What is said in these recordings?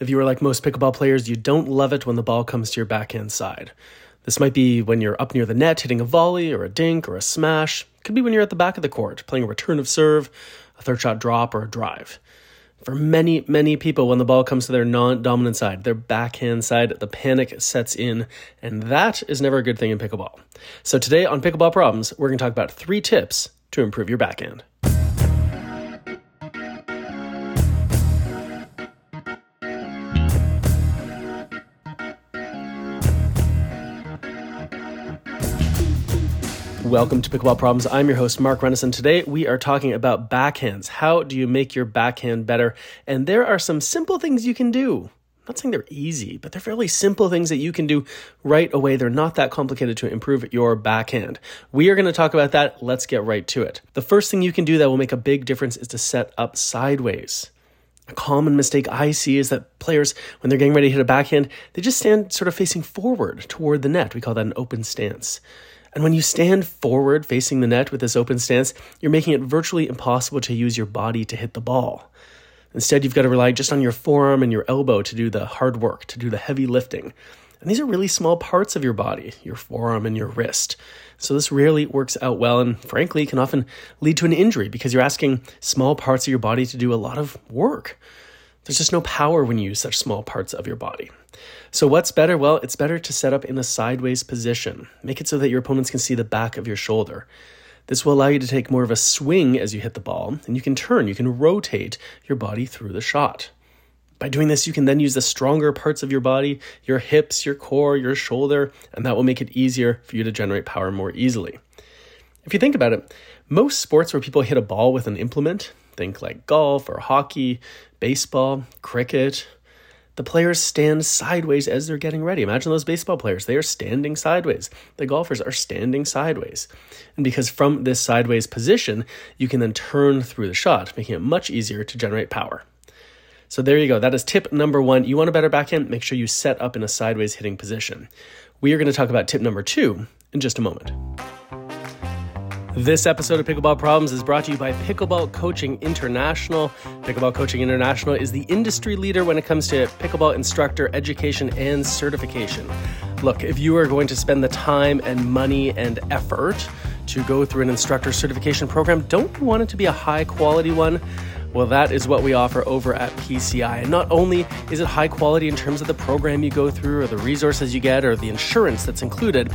If you are like most pickleball players, you don't love it when the ball comes to your backhand side. This might be when you're up near the net hitting a volley or a dink or a smash. It could be when you're at the back of the court playing a return of serve, a third shot drop, or a drive. For many, many people, when the ball comes to their non dominant side, their backhand side, the panic sets in, and that is never a good thing in pickleball. So, today on Pickleball Problems, we're going to talk about three tips to improve your backhand. Welcome to Pickleball Problems. I'm your host, Mark Renneson. Today we are talking about backhands. How do you make your backhand better? And there are some simple things you can do. I'm not saying they're easy, but they're fairly simple things that you can do right away. They're not that complicated to improve your backhand. We are going to talk about that. Let's get right to it. The first thing you can do that will make a big difference is to set up sideways. A common mistake I see is that players, when they're getting ready to hit a backhand, they just stand sort of facing forward toward the net. We call that an open stance. And when you stand forward facing the net with this open stance, you're making it virtually impossible to use your body to hit the ball. Instead, you've got to rely just on your forearm and your elbow to do the hard work, to do the heavy lifting. And these are really small parts of your body, your forearm and your wrist. So this rarely works out well and frankly can often lead to an injury because you're asking small parts of your body to do a lot of work. There's just no power when you use such small parts of your body. So, what's better? Well, it's better to set up in a sideways position. Make it so that your opponents can see the back of your shoulder. This will allow you to take more of a swing as you hit the ball, and you can turn, you can rotate your body through the shot. By doing this, you can then use the stronger parts of your body, your hips, your core, your shoulder, and that will make it easier for you to generate power more easily. If you think about it, most sports where people hit a ball with an implement, think like golf or hockey, baseball, cricket, the players stand sideways as they're getting ready. Imagine those baseball players. They are standing sideways. The golfers are standing sideways. And because from this sideways position, you can then turn through the shot, making it much easier to generate power. So there you go. That is tip number one. You want a better backhand? Make sure you set up in a sideways hitting position. We are going to talk about tip number two in just a moment. This episode of Pickleball Problems is brought to you by Pickleball Coaching International. Pickleball Coaching International is the industry leader when it comes to pickleball instructor education and certification. Look, if you are going to spend the time and money and effort to go through an instructor certification program, don't you want it to be a high quality one? Well, that is what we offer over at PCI. And not only is it high quality in terms of the program you go through, or the resources you get, or the insurance that's included,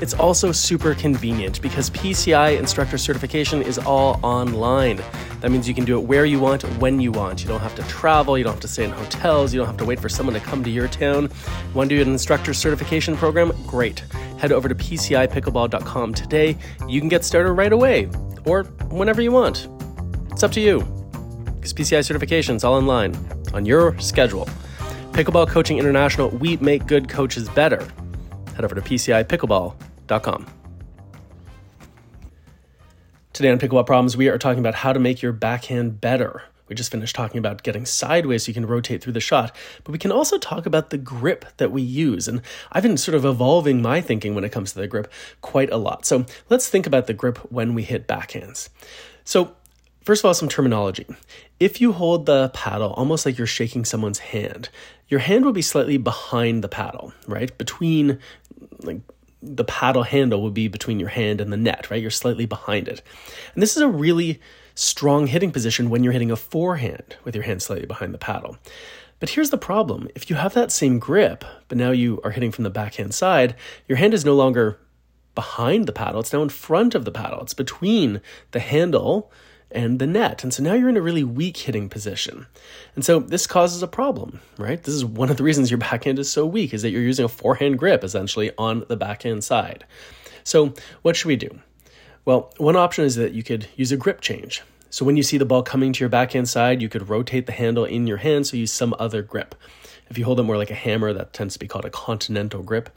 it's also super convenient because PCI instructor certification is all online. That means you can do it where you want, when you want. You don't have to travel, you don't have to stay in hotels, you don't have to wait for someone to come to your town. Want to do an instructor certification program? Great. Head over to PCIPickleball.com today. You can get started right away or whenever you want. It's up to you because PCI certification is all online on your schedule. Pickleball Coaching International, we make good coaches better. Head over to PCIPickleball.com. Today on Pickleball Problems, we are talking about how to make your backhand better. We just finished talking about getting sideways so you can rotate through the shot, but we can also talk about the grip that we use. And I've been sort of evolving my thinking when it comes to the grip quite a lot. So let's think about the grip when we hit backhands. So, First of all, some terminology. If you hold the paddle almost like you're shaking someone's hand, your hand will be slightly behind the paddle, right? Between, like, the paddle handle will be between your hand and the net, right? You're slightly behind it. And this is a really strong hitting position when you're hitting a forehand with your hand slightly behind the paddle. But here's the problem if you have that same grip, but now you are hitting from the backhand side, your hand is no longer behind the paddle, it's now in front of the paddle. It's between the handle and the net. And so now you're in a really weak hitting position. And so this causes a problem, right? This is one of the reasons your backhand is so weak is that you're using a forehand grip essentially on the backhand side. So what should we do? Well, one option is that you could use a grip change. So when you see the ball coming to your backhand side, you could rotate the handle in your hand so you use some other grip. If you hold it more like a hammer, that tends to be called a continental grip,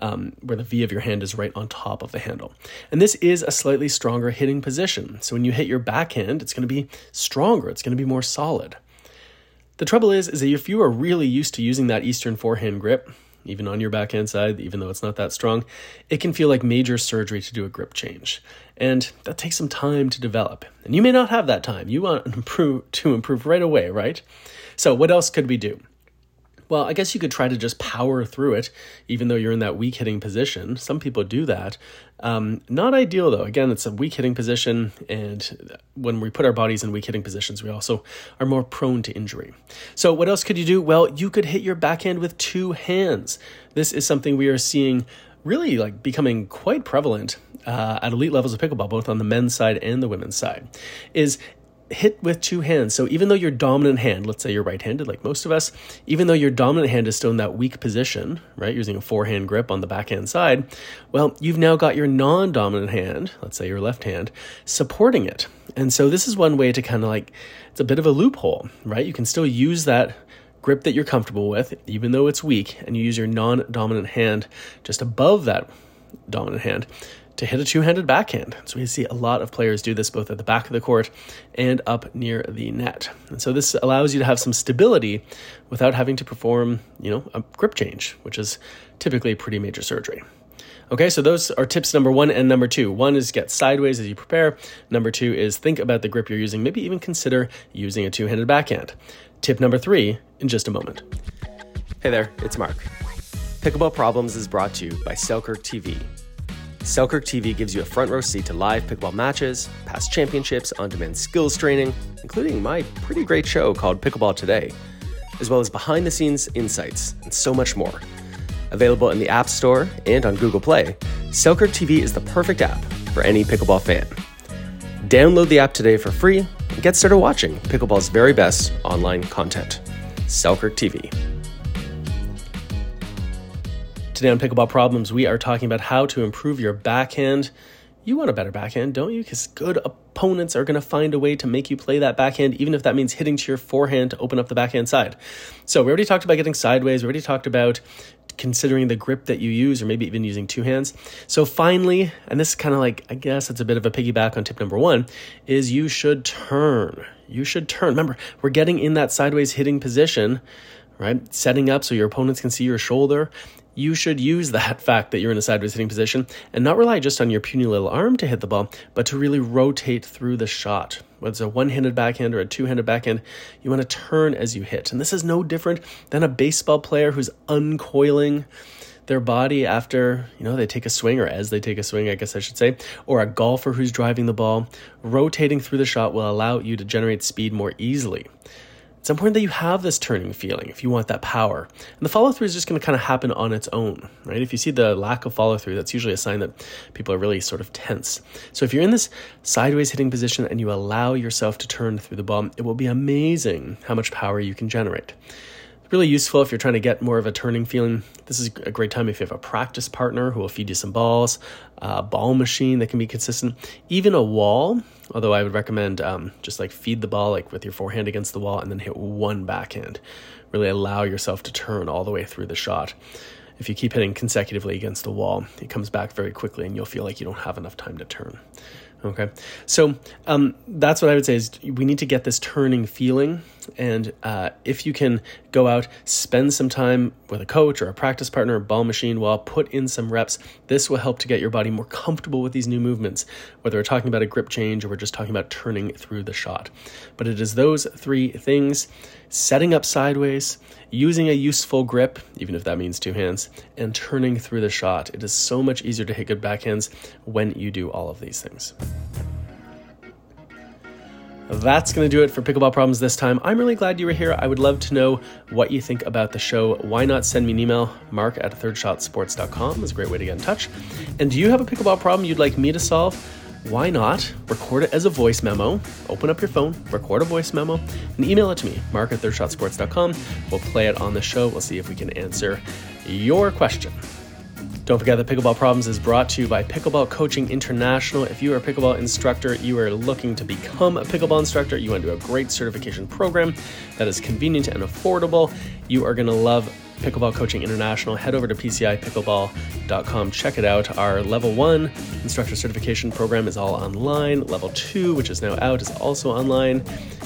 um, where the V of your hand is right on top of the handle. And this is a slightly stronger hitting position. So when you hit your backhand, it's going to be stronger, it's going to be more solid. The trouble is, is that if you are really used to using that Eastern forehand grip, even on your backhand side, even though it's not that strong, it can feel like major surgery to do a grip change. And that takes some time to develop. And you may not have that time. You want to improve, to improve right away, right? So, what else could we do? Well, I guess you could try to just power through it, even though you're in that weak hitting position. Some people do that. Um, not ideal, though. Again, it's a weak hitting position, and when we put our bodies in weak hitting positions, we also are more prone to injury. So, what else could you do? Well, you could hit your backhand with two hands. This is something we are seeing really like becoming quite prevalent uh, at elite levels of pickleball, both on the men's side and the women's side, is hit with two hands. So even though your dominant hand, let's say you're right handed like most of us, even though your dominant hand is still in that weak position, right, using a forehand grip on the backhand side, well, you've now got your non dominant hand, let's say your left hand, supporting it. And so this is one way to kind of like, it's a bit of a loophole, right? You can still use that grip that you're comfortable with, even though it's weak, and you use your non dominant hand just above that dominant hand to hit a two handed backhand. So we see a lot of players do this both at the back of the court and up near the net. And so this allows you to have some stability without having to perform, you know, a grip change, which is typically pretty major surgery. Okay, so those are tips number one and number two. One is get sideways as you prepare. Number two is think about the grip you're using. Maybe even consider using a two handed backhand. Tip number three in just a moment. Hey there, it's Mark. Pickleball Problems is brought to you by Selkirk TV Selkirk TV gives you a front row seat to live pickleball matches, past championships, on demand skills training, including my pretty great show called Pickleball Today, as well as behind the scenes insights and so much more. Available in the App Store and on Google Play, Selkirk TV is the perfect app for any pickleball fan. Download the app today for free and get started watching pickleball's very best online content. Selkirk TV. Today on Pickleball Problems, we are talking about how to improve your backhand. You want a better backhand, don't you? Because good opponents are going to find a way to make you play that backhand, even if that means hitting to your forehand to open up the backhand side. So, we already talked about getting sideways, we already talked about considering the grip that you use, or maybe even using two hands. So, finally, and this is kind of like, I guess it's a bit of a piggyback on tip number one, is you should turn. You should turn. Remember, we're getting in that sideways hitting position right? Setting up so your opponents can see your shoulder you should use that fact that you're in a sideways hitting position and not rely just on your puny little arm to hit the ball, but to really rotate through the shot. Whether it's a one handed backhand or a two handed backhand, you want to turn as you hit. And this is no different than a baseball player who's uncoiling their body after, you know, they take a swing or as they take a swing, I guess I should say, or a golfer who's driving the ball. Rotating through the shot will allow you to generate speed more easily it's important that you have this turning feeling if you want that power. And the follow through is just going to kind of happen on its own, right? If you see the lack of follow through, that's usually a sign that people are really sort of tense. So if you're in this sideways hitting position and you allow yourself to turn through the ball, it will be amazing how much power you can generate really useful if you're trying to get more of a turning feeling. This is a great time if you have a practice partner who will feed you some balls, a ball machine that can be consistent, even a wall. Although I would recommend um, just like feed the ball like with your forehand against the wall and then hit one backhand. Really allow yourself to turn all the way through the shot. If you keep hitting consecutively against the wall, it comes back very quickly and you'll feel like you don't have enough time to turn. Okay, so um, that's what I would say is we need to get this turning feeling, and uh, if you can go out, spend some time with a coach or a practice partner, a ball machine, while put in some reps. This will help to get your body more comfortable with these new movements, whether we're talking about a grip change or we're just talking about turning through the shot. But it is those three things: setting up sideways, using a useful grip, even if that means two hands, and turning through the shot. It is so much easier to hit good backhands when you do all of these things. That's going to do it for Pickleball Problems this time. I'm really glad you were here. I would love to know what you think about the show. Why not send me an email? Mark at thirdshotsports.com is a great way to get in touch. And do you have a pickleball problem you'd like me to solve? why not record it as a voice memo? Open up your phone, record a voice memo, and email it to me, mark at thirdshotsports.com. We'll play it on the show. We'll see if we can answer your question. Don't forget that Pickleball Problems is brought to you by Pickleball Coaching International. If you are a pickleball instructor, you are looking to become a pickleball instructor, you want to do a great certification program that is convenient and affordable, you are going to love Pickleball Coaching International. Head over to PCIPickleball.com. Check it out. Our level one instructor certification program is all online. Level two, which is now out, is also online.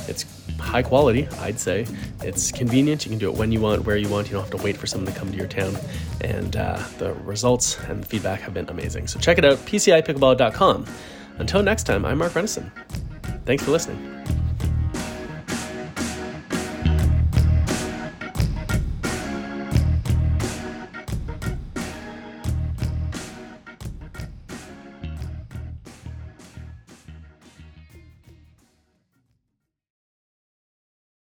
It's high quality, I'd say. It's convenient. You can do it when you want, where you want. You don't have to wait for someone to come to your town. And uh, the results and the feedback have been amazing. So check it out, PCIPickleball.com. Until next time, I'm Mark Renneson. Thanks for listening.